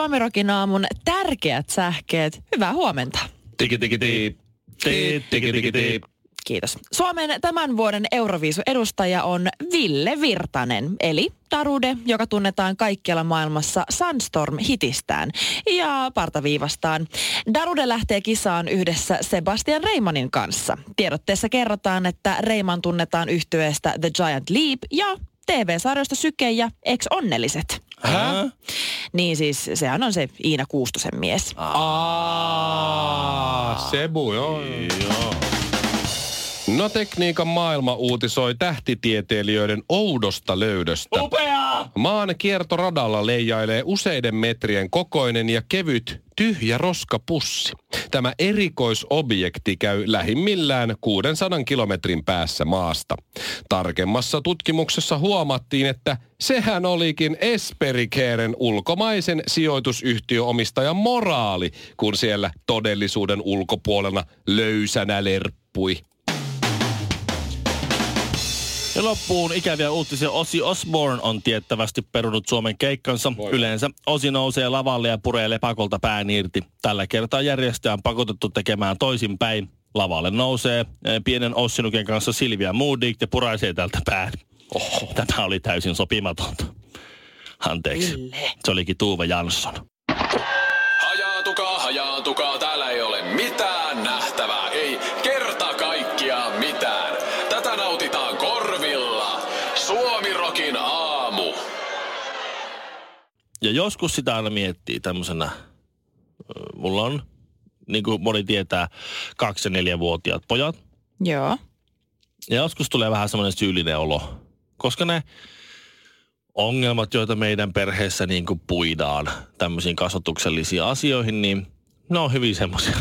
Suomirokin aamun tärkeät sähkeet. Hyvää huomenta. Tiki tiki tiki. Tiki tiki tiki tiki. Kiitos. Suomen tämän vuoden Euroviisu-edustaja on Ville Virtanen, eli Tarude, joka tunnetaan kaikkialla maailmassa Sunstorm-hitistään ja partaviivastaan. Darude lähtee kisaan yhdessä Sebastian Reimanin kanssa. Tiedotteessa kerrotaan, että Reiman tunnetaan yhtyeestä The Giant Leap ja TV-sarjoista Syke ja Ex Onnelliset. Hä? Niin siis, sehän on se Iina Kuustosen mies. Aa, Sebu, joo. Joo. No tekniikan maailma uutisoi tähtitieteilijöiden oudosta löydöstä. Upeaa! Maan kiertoradalla leijailee useiden metrien kokoinen ja kevyt tyhjä roskapussi. Tämä erikoisobjekti käy lähimmillään 600 kilometrin päässä maasta. Tarkemmassa tutkimuksessa huomattiin, että sehän olikin Esperikeeren ulkomaisen sijoitusyhtiöomistajan moraali, kun siellä todellisuuden ulkopuolella löysänä lerppui. Ja loppuun ikäviä uutisia. Osi Osborne on tiettävästi perunut Suomen keikkansa. Yleensä Osi nousee lavalle ja puree lepakolta pään irti. Tällä kertaa järjestäjä on pakotettu tekemään toisinpäin. Lavalle nousee eh, pienen Ossinuken kanssa Silvia Moodig ja puraisee tältä pään. Oho. Tämä oli täysin sopimatonta. Anteeksi. Se olikin Tuuve Jansson. Ja joskus sitä aina miettii tämmöisenä, mulla on, niin kuin moni tietää, kaksi- ja neljävuotiaat pojat. Joo. Ja joskus tulee vähän semmoinen syyllinen olo, koska ne ongelmat, joita meidän perheessä niin kuin puidaan tämmöisiin kasvatuksellisiin asioihin, niin ne on hyvin semmoisia,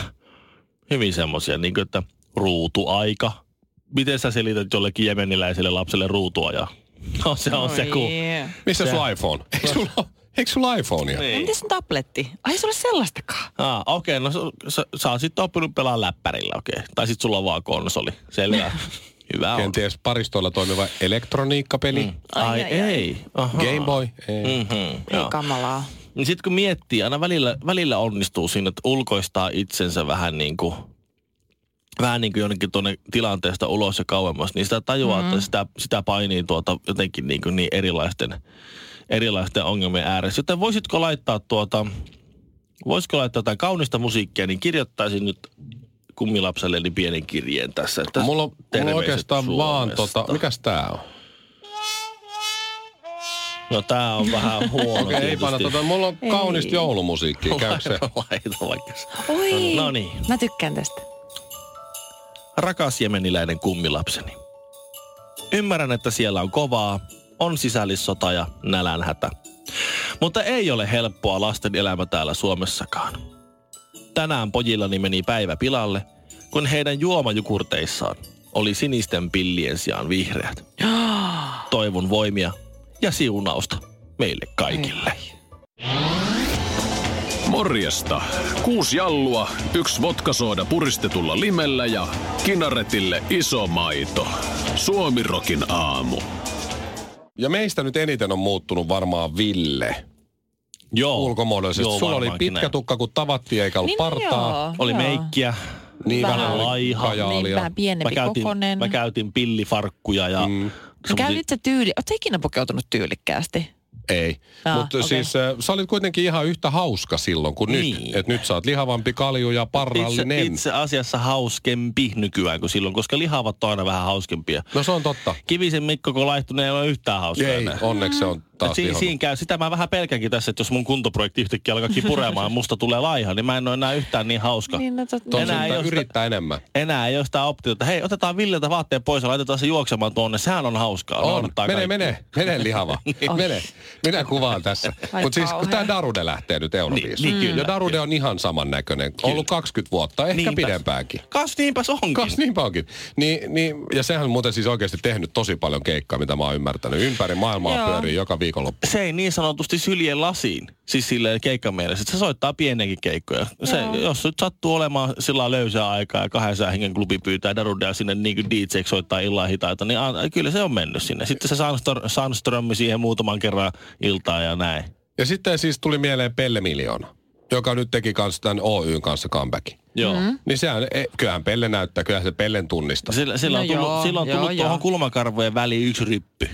hyvin semmoisia, niin kuin että ruutuaika. Miten sä selität jollekin jemeniläiselle lapselle ruutuajaa? No se on se, kun... Missä Se- sulla iPhone? Eikö sulla, eikö sulla iPhonea? Niin. Entäs sun tabletti? Ai se ole sellaistakaan. Ah, okei, okay, no sä, sä, sä oot sitten oppinut pelaa läppärillä, okei. Okay. Tai sitten sulla on vaan konsoli. Selvä. Hyvä on. Kenties paristoilla toimiva elektroniikkapeli. Mm. Ai, Ai, ai, ei. Aha. Game Boy. Ei. Mm-hmm, Ei kamalaa. Niin sitten kun miettii, aina välillä, välillä onnistuu siinä, että ulkoistaa itsensä vähän niin kuin vähän niin kuin jonnekin tuonne tilanteesta ulos ja kauemmas, niin sitä tajuaa, mm. että sitä, sitä painii tuota jotenkin niin, kuin niin erilaisten, erilaisten ongelmien ääressä. Joten voisitko laittaa tuota, voisiko laittaa jotain kaunista musiikkia, niin kirjoittaisin nyt kummilapselleni pienen kirjeen tässä. Että Mulla on, mulla on oikeastaan vaan Suomesta. tota, mikäs tää on? No tää on vähän huono Okei, ei panna tota, mulla on kaunista joulumusiikkia, käykö se? Laita vaikka se. Oi, No niin. mä tykkään tästä. Rakas jemeniläinen kummilapseni. Ymmärrän, että siellä on kovaa, on sisällissota ja nälänhätä. Mutta ei ole helppoa lasten elämä täällä Suomessakaan. Tänään pojillani meni päivä pilalle, kun heidän juomajukurteissaan oli sinisten pillien sijaan vihreät. Toivon voimia ja siunausta meille kaikille. Morjesta. Kuusi jallua, yksi vodkasooda puristetulla limellä ja kinaretille iso maito. Suomirokin aamu. Ja meistä nyt eniten on muuttunut varmaan Ville Joo. ulkomuodollisesti. Joo, Sulla oli pitkä näin. tukka, kun tavattiin, eikä ollut Niin, partaa. joo. Oli Joo. meikkiä. Niin Vähän vähän laiha. Niin, vähän pienempi Mä käytin, kokonen. mä käytin pillifarkkuja ja... Mm. Mä semmosia- käytit se tyyli. Ootko ikinä pukeutunut tyylikkäästi? Ei. Ah, Mutta okei. siis äh, sä olit kuitenkin ihan yhtä hauska silloin kuin Niin. nyt. Että nyt sä oot lihavampi kalju ja itse, parrallinen. itse asiassa hauskempi nykyään kuin silloin, koska lihavat on aina vähän hauskempia. No se on totta. Kivisen Mikko, kun laihtui, ne ei ole yhtään hauskaa Ei, enää. onneksi se on taas si- siinä käy, sitä mä vähän pelkänkin tässä, että jos mun kuntoprojekti yhtäkkiä alkaakin puremaan ja musta tulee laiha, niin mä en ole enää yhtään niin hauska. Niin, no tot... Enää ei yrittää enemmän. Enää ei ole sitä optiota, että hei, otetaan Villeltä vaatteen pois ja laitetaan se juoksemaan tuonne. Sehän on hauskaa. On. Mene, kaikki. mene, mene lihava. mene. Minä kuvaan tässä. Mutta siis kun tämä Darude lähtee nyt Euroviisuun. Niin, niin, kyllä, ja Darude on ihan samannäköinen. Ollut 20 vuotta, ehkä Niinpäs. pidempäänkin. Kas niinpäs onkin. Kas niinpä onkin. Niin, niin, ja sehän on muuten siis oikeasti tehnyt tosi paljon keikkaa, mitä mä oon ymmärtänyt. Ympäri maailmaa pyörii joka viikonloppu. se ei niin sanotusti sylje lasiin, siis silleen keikkamielessä, että se soittaa pieniäkin keikkoja. Se, jos nyt sattuu olemaan sillä löysää aikaa ja kahden hengen klubi pyytää Darudea sinne niin kuin DJ soittaa illan hitaita, niin a, kyllä se on mennyt sinne. Sitten se Sandstr- Sandström siihen muutaman kerran iltaa ja näin. Ja sitten siis tuli mieleen Pelle Miljoona, joka nyt teki kanssa tämän Oyn kanssa comebackin. Joo. Mm. Niin sehän, e, kyllähän Pelle näyttää, kyllähän se Pellen tunnistaa. Sillä, sillä No on tullut, joo, sillä on joo, tullut joo. tuohon kulmakarvojen väliin yksi ryppy.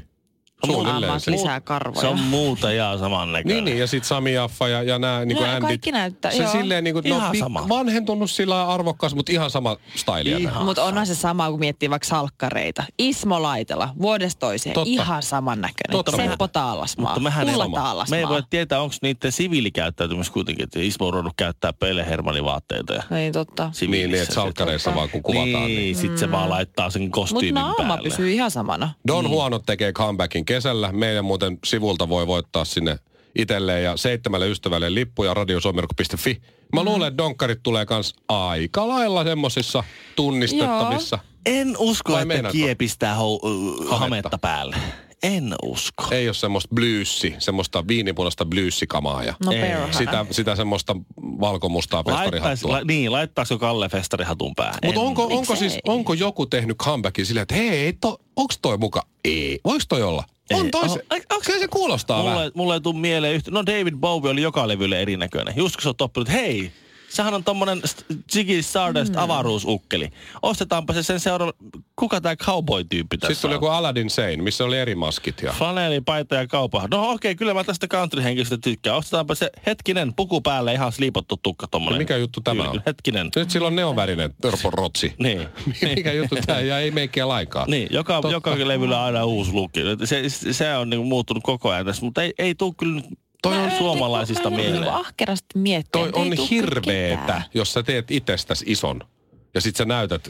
Se. lisää karvoja. Se on muuta ja samannäköinen. Niin, niin, ja sitten Sami Jaffa ja, ja nämä niin No, Andit. kaikki näyttää, Se joo. silleen niin kuin, no, sama. vanhentunut sillä arvokkaas, mutta ihan sama stylia. Ihan. Mutta onhan se sama, kun miettii vaikka salkkareita. Ismo Laitela, vuodesta toiseen, Totta. ihan samannäköinen. Totta. Seppo Taalasmaa, Mutta mehän ei, Ulla me Taalasmaa. ei voi tietää, onko niiden siviilikäyttäytymys kuitenkin, että Ismo on käyttää Pelle Hermanin vaatteita ja Ei totta. Niin, niin, että salkkareissa vaan kun kuvataan. Niin, Niin. niin sit se vaan laittaa sen Mutta kostyymin naama päälle. pysyy ihan samana. Don Huonot tekee comebackin kesällä. Meidän muuten sivulta voi voittaa sinne itselleen ja seitsemälle ystävälle lippuja radiosomerko.fi. Mä Mm. luulen, että donkkarit tulee kans aika lailla semmosissa tunnistettavissa. En usko, Vai että kiepistää hou- uh, hametta päälle. En usko. Ei ole semmoista bluessi, semmoista viinipunaista bluessikamaa ja No perhana. sitä, sitä semmoista valkomustaa festarihattua. la, niin, laittaisiko Kalle festarihatun päähän? Mutta onko, onko, Miksei? siis, onko joku tehnyt comebackin silleen, että hei, to, onks toi muka? Ei. Voiko toi olla? On Ei. toi se. Oho, Kyllä se kuulostaa vähän. Mulle, mulle ei tule mieleen yhtä. No David Bowie oli joka levylle erinäköinen. Just kun sä oot oppinut, hei, sehän on tommonen Ziggy Stardust mm. avaruusukkeli. Ostetaanpa se sen seuraava, kuka tää cowboy-tyyppi tässä Sitten tuli on? joku Aladdin Sane, missä oli eri maskit. Ja... Flaneli, paita ja kaupa. No okei, okay, kyllä mä tästä country-henkilöstä tykkään. Ostetaanpa se hetkinen puku päälle ihan sliipottu tukka tommonen. No mikä juttu tämä on? Hetkinen. Nyt sillä on neonvärinen rotsi. Niin. mikä juttu tää? Ja ei meikkiä lainkaan. Niin, joka, joka levyllä aina uusi lukki. Se, se on niinku muuttunut koko ajan tässä, mutta ei, ei tule kyllä nyt Toi on- suomalaisista mieleen. niinku ahkerasti miettiä. Toi on hirveetä, ketään. jos sä teet itsestäsi ison. Ja sit sä näytät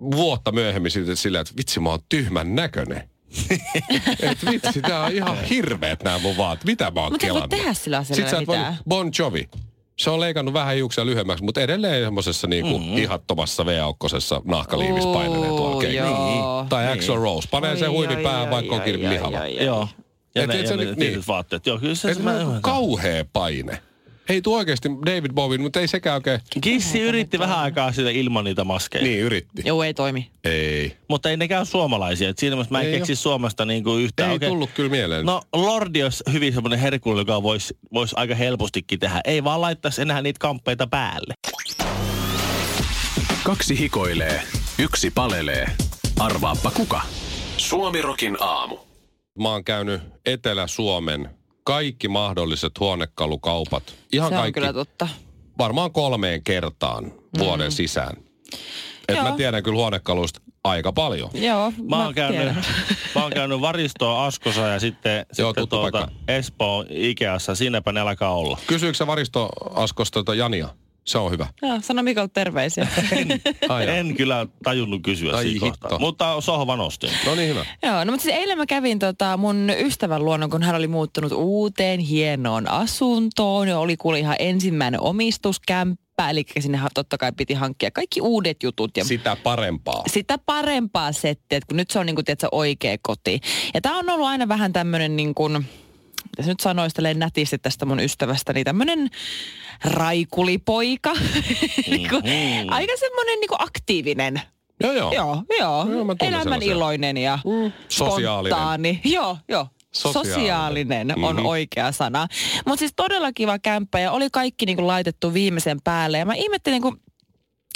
vuotta myöhemmin siltä- sillä, että vitsi mä oon tyhmän näköinen. Et vitsi, tää on ihan hirveet nämä mun vaat. Mitä mä oon Mut sä voit kelannut? tehdä sillä asialla voinut- mitään. Bon Jovi. Se on leikannut vähän hiuksia lyhyemmäksi, mutta edelleen semmoisessa niinku mm-hmm. ihattomassa V-aukkosessa nahkaliivissä painelee tuolla keikalla. joo. Tai Niin. Axl Rose. Panee sen huivin päähän, vaikka onkin lihava. Joo. Ja Et- ne, et ja ne tietyt niin. vaatteet. Joo, kyllä se, Et se mä, kauhea paine. Ei tuo oikeasti David Bowie, mutta ei sekään oikein. Kissi yritti vähän aikaa sitä ilman niitä maskeja. Niin, yritti. Joo, ei toimi. Ei. Mutta ei nekään suomalaisia. Et siinä mielessä mä en Ei keksi Suomesta niinku yhtään. Ei Okei. tullut kyllä mieleen. No Lordi olisi hyvin semmoinen herkullinen, joka voisi vois aika helpostikin tehdä. Ei vaan laittaisi enää niitä kamppeita päälle. Kaksi hikoilee, yksi palelee. Arvaappa kuka? Suomirokin aamu. Mä oon käynyt Etelä-Suomen kaikki mahdolliset huonekalukaupat. Ihan Se on kaikki. kyllä totta. Varmaan kolmeen kertaan vuoden sisään. Et mä Joo. tiedän kyllä huonekaluista aika paljon. Joo, Mä oon, käynyt, tiedän. mä oon käynyt Varistoa Askossa ja sitten, Joo, sitten tuota paikka. Espoo Ikeassa. Siinäpä ne alkaa olla. Kysyykö sä Varisto Askosta tota Jania? Se on hyvä. Joo, sano Mikalle terveisiä. Ai jaa. En kyllä tajunnut kysyä Ai siinä hitto. kohtaa. Mutta sohvan ostin. No niin hyvä. Joo, no mutta siis eilen mä kävin tota mun ystävän luona, kun hän oli muuttunut uuteen hienoon asuntoon. Ja oli kuule ihan ensimmäinen omistuskämppä, eli sinne totta kai piti hankkia kaikki uudet jutut. Ja Sitä parempaa. sitä parempaa settiä, että kun nyt se on niin kuin, tiedätkö, oikea koti. Ja tämä on ollut aina vähän tämmöinen niin kuin, mitä se nyt sanoisi tälleen nätisti tästä mun ystävästäni, tämmöinen raikulipoika. niin kuin, Mhm. aika semmoinen niin aktiivinen. Joo joo. Joo, joo. Joo, Elämän sellaisia. iloinen ja mm, Sosiaalinen. spontaani. Joo, joo. Sosiaalinen. Sosiaalinen, on Mhm. oikea sana. Mutta siis todella kiva kämppä ja oli kaikki niinku laitettu viimeisen päälle. Ja mä ihmettelin, kun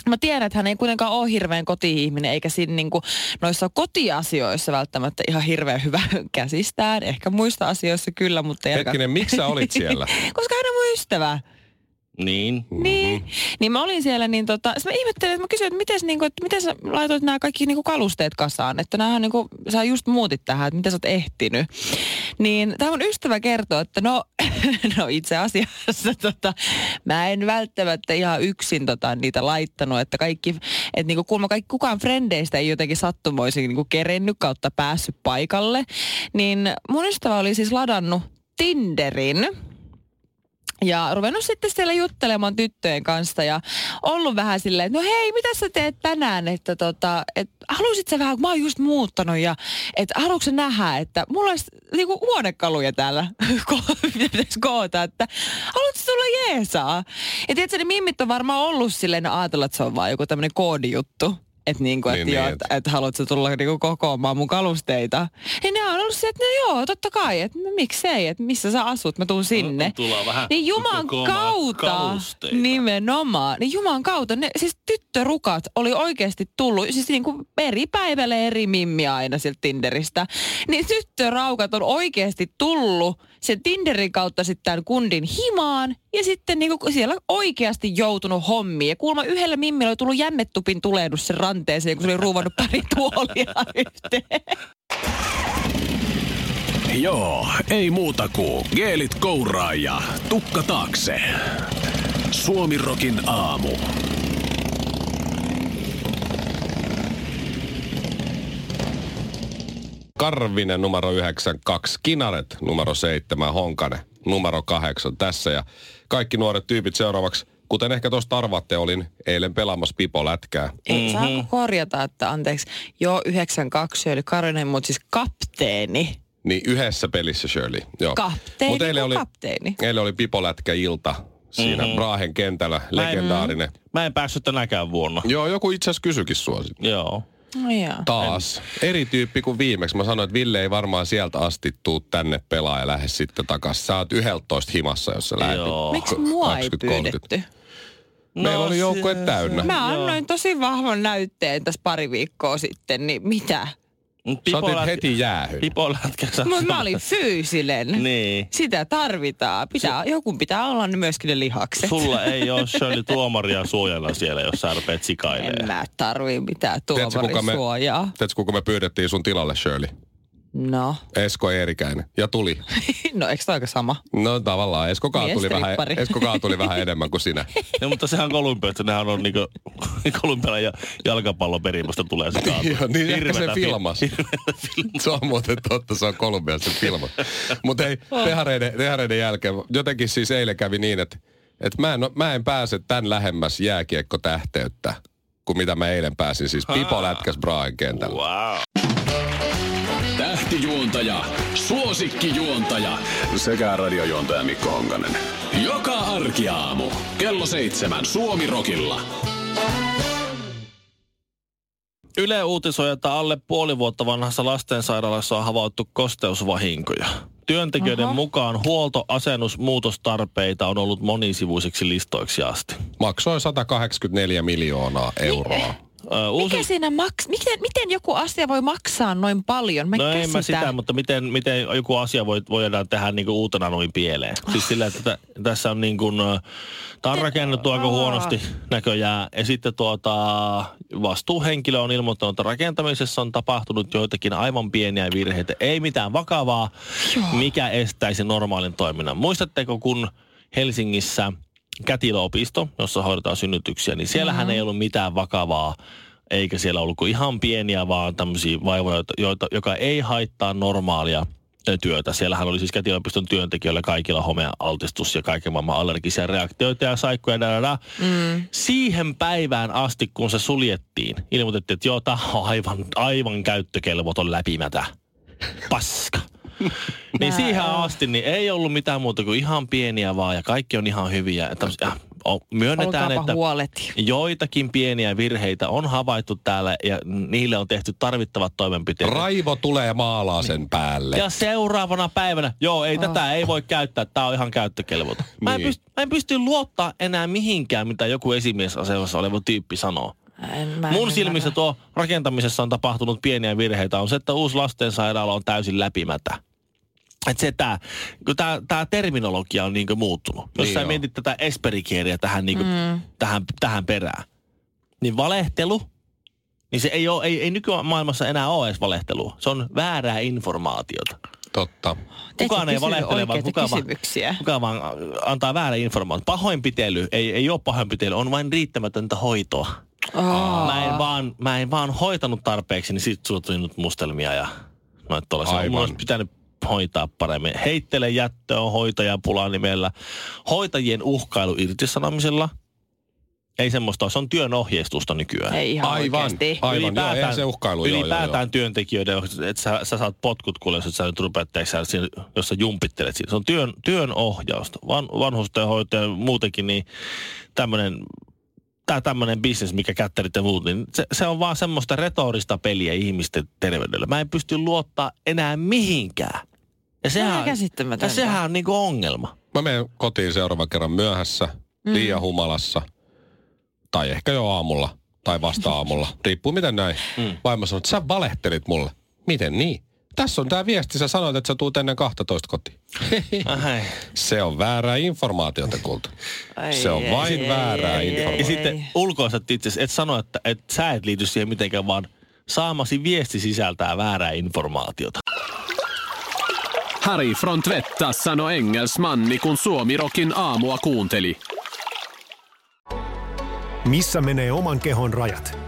Mä tiedän, että hän ei kuitenkaan ole hirveän koti-ihminen, eikä siinä niinku noissa kotiasioissa välttämättä ihan hirveän hyvä käsistään. Ehkä muista asioissa kyllä, mutta Hetkinen, miksi sä olit siellä? Koska hän on mun ystävä. Niin. Niin. Niin mä olin siellä, niin tota, mä ihmettelin, että mä kysyin, että miten, niin kuin, että miten sä laitoit nämä kaikki niin kuin kalusteet kasaan, että näähän niin kuin, sä just muutit tähän, että miten sä oot ehtinyt. Niin tämä mun ystävä kertoo, että no, no itse asiassa tota, mä en välttämättä ihan yksin tota, niitä laittanut, että kaikki, että niinku, kuulemma kaikki, kukaan frendeistä ei jotenkin sattumoisin niinku kerennyt kautta päässyt paikalle. Niin mun ystävä oli siis ladannut Tinderin, ja ruvennut sitten siellä juttelemaan tyttöjen kanssa ja ollut vähän silleen, että no hei, mitä sä teet tänään, että tota, et, haluaisit sä vähän, kun mä oon just muuttanut ja että haluatko sä nähdä, että mulla olisi niinku huonekaluja täällä pitäisi koota, että haluatko tulla jeesaa? Ja tiedätkö, ne mimmit on varmaan ollut silleen, ajatella, että se on vaan joku tämmöinen koodijuttu. Että niinku, et Niin, joo, niin, et, et haluatko tulla niinku kokoamaan mun kalusteita. Niin ne on ollut se, että no joo, totta kai, että no, miksei, että missä sä asut, mä tuun sinne. tullaan vähän Niin Juman kautta, kalusteita. nimenomaan, niin Juman kautta, ne, siis tyttörukat oli oikeasti tullut, siis niin kuin eri päivälle eri mimmiä aina sieltä Tinderistä. Niin tyttöraukat on oikeasti tullut sen Tinderin kautta sitten tämän kundin himaan ja sitten niin kuin siellä oikeasti joutunut hommiin. Ja kuulemma yhdellä mimmillä oli tullut jännetupin tulehdus sen ranteeseen, kun se oli ruuvannut pari tuolia yhteen. Joo, ei muuta kuin geelit kouraa ja tukka taakse. Suomirokin aamu. Karvinen numero 92, Kinaret numero 7, Honkanen numero 8 tässä. Ja kaikki nuoret tyypit seuraavaksi, kuten ehkä tuosta arvaatte, olin eilen pelaamassa Pipo Lätkää. Mm-hmm. saako korjata, että anteeksi, joo 92 oli Karinen, mutta siis kapteeni. Niin yhdessä pelissä Shirley. Joo. Kapteeni Mut eilen oli, kapteeni. eilen oli Pipo Lätkä ilta siinä mm-hmm. Brahen kentällä, legendaarinen. Mä en päässyt tänäkään vuonna. Joo, joku itse asiassa kysyikin sua sit. Joo. No joo. Taas. Eri tyyppi kuin viimeksi. Mä sanoin, että Ville ei varmaan sieltä asti tuu tänne pelaa ja lähde sitten takaisin. Sä oot 11 himassa, jos sä lähdet. Joo. Miksi mua ei 20-30. pyydetty? Meillä oli joukkue se- täynnä. Mä annoin tosi vahvan näytteen tässä pari viikkoa sitten, niin mitä? Sä otit heti jäähyn. Pipo lätkässä. Mutta mä olin fyysinen. Niin. Sitä tarvitaan. Pitää, joku pitää olla ne myöskin ne lihakset. Sulla ei ole Shirley tuomaria suojella siellä, jos sä rupeat En sikailemaan. mä tarvii mitään tuomarisuojaa. tiedätkö, kuka me pyydettiin sun tilalle, Shirley? No. Esko Eerikäinen. Ja tuli. no eikö se aika sama? No tavallaan. Esko Kaa tuli, vähän. Esko Kaa tuli vähän enemmän kuin sinä. No, mutta sehän on Kolumbiasta, nehän on niinku Kolumbian ja jalkapallon perimästä tulee se kaatu. Joo, niin ehkä se filmas. se on muuten totta, se on Kolumbiassa se filma. Mutta ei, tehareiden, tehareiden jälkeen, jotenkin siis eilen kävi niin, että, että mä, en, mä en pääse tämän lähemmäs jääkiekkotähteyttä kuin mitä mä eilen pääsin. Siis Pipo lätkäs Brahen kentällä. Wow. Tähtijuontaja, suosikkijuontaja sekä radiojuontaja Mikko Honkanen. Joka arkiaamu kello seitsemän Suomirokilla. Yle uutisoi, että alle puoli vuotta vanhassa lastensairaalassa on havaittu kosteusvahinkoja. Työntekijöiden Aha. mukaan huolto, asennus, muutostarpeita on ollut monisivuisiksi listoiksi asti. Maksoi 184 miljoonaa euroa. Ö, uusi... Mikä siinä maks... Miten, miten joku asia voi maksaa noin paljon? Mä No en mä sitä, mutta miten, miten joku asia voi, voidaan tehdä niin kuin uutena noin pieleen? Siis sillä, että tä- tässä on niin kuin, ö, tää on rakennettu aika huonosti näköjään. Ja sitten tuota, vastuuhenkilö on ilmoittanut, että rakentamisessa on tapahtunut joitakin aivan pieniä virheitä. Ei mitään vakavaa, mikä estäisi normaalin toiminnan. Muistatteko, kun Helsingissä kätilöopisto, jossa hoidetaan synnytyksiä, niin siellähän mm-hmm. ei ollut mitään vakavaa eikä siellä ollut kuin ihan pieniä vaan tämmöisiä vaivoja, joita, joka ei haittaa normaalia työtä. Siellähän oli siis kätilöopiston työntekijöillä kaikilla homealtistus ja kaiken maailman allergisia reaktioita ja saikkoja. Ja dada, dada. Mm. Siihen päivään asti, kun se suljettiin, ilmoitettiin, että joo, tämä on aivan, aivan käyttökelvoton läpimätä. Paska. Niin siihen asti niin ei ollut mitään muuta kuin ihan pieniä vaan ja kaikki on ihan hyviä. Että, ja, o- myönnetään, Olkaapa että huolet. joitakin pieniä virheitä on havaittu täällä ja niille on tehty tarvittavat toimenpiteet. Raivo tulee maalaa sen päälle. ja seuraavana päivänä, joo, ei oh. tätä ei voi käyttää, tämä on ihan käyttökelvoton. Mä, en Niin. pysty, mä en pysty luottaa enää mihinkään, mitä joku esimiesasemassa oleva tyyppi sanoo. En, mä en Mun ymmärrä. silmissä tuo rakentamisessa on tapahtunut pieniä virheitä. On se, että uusi lastensairaala on täysin läpimätä. Että se tää, kun tää, tää terminologia on niinku muuttunut. Jos Niin sä joo. mietit tätä esperikieliä tähän, niinku, mm. tähän, tähän perään, niin valehtelu, niin se ei, ole, ei, ei nykymaailmassa enää ole edes valehtelua. Se on väärää informaatiota. Totta. Kukaan ei valehtele, vaan kukaan vaan, kukaan vaan antaa väärää informaatiota. Pahoinpitely ei, ei ole pahoinpitely, on vain riittämätöntä hoitoa. Oh. Mä en, vaan, mä en vaan hoitanut tarpeeksi, niin sit sulla tuli nyt mustelmia ja. Aivan. Mun olisi pitänyt hoitaa paremmin. Heittele jättö on hoitajapula nimellä. Hoitajien uhkailu irtisanomisella. Ei semmoista ole. Se on työn ohjeistusta nykyään. Ei ihan Aivan. oikeasti. Aivan, joo, eihän se uhkailu, joo, joo, ylipäätään joo. työntekijöiden, että sä, sä saat potkut kuule, jos sä nyt rupeat teksään, jos sä jumpittelet siinä. Se on työn, työn ohjausta. Van, vanhustenhoitaja ja muutenkin, niin tämmöinen tämä tämmöinen bisnes, mikä kättärit ja muut, niin se, se on vaan semmoista retorista peliä ihmisten terveydellä. Mä en pysty luottaa enää mihinkään. Ja sehän, ja sehän on niinku ongelma. Mä menen kotiin seuraavan kerran myöhässä, liian humalassa, tai ehkä jo aamulla, tai vasta aamulla. Riippuu miten näin. Mm. Vaimo sanoo, että sä valehtelit mulle. Miten niin? Tässä on tämä viesti, sä sanoit, että sä tuut ennen 12 kotiin. Ai. Se on väärää informaatiota, kulta. Ai, Se on ai, vain ai, väärää ai, informaatiota. Ja sitten ulkoistat itse et sano, että et sä et liity siihen mitenkään, vaan saamasi viesti sisältää väärää informaatiota. Harry från Tvetta sano engelsmanni, kun Suomirokin aamua kuunteli. Missä menee oman kehon rajat?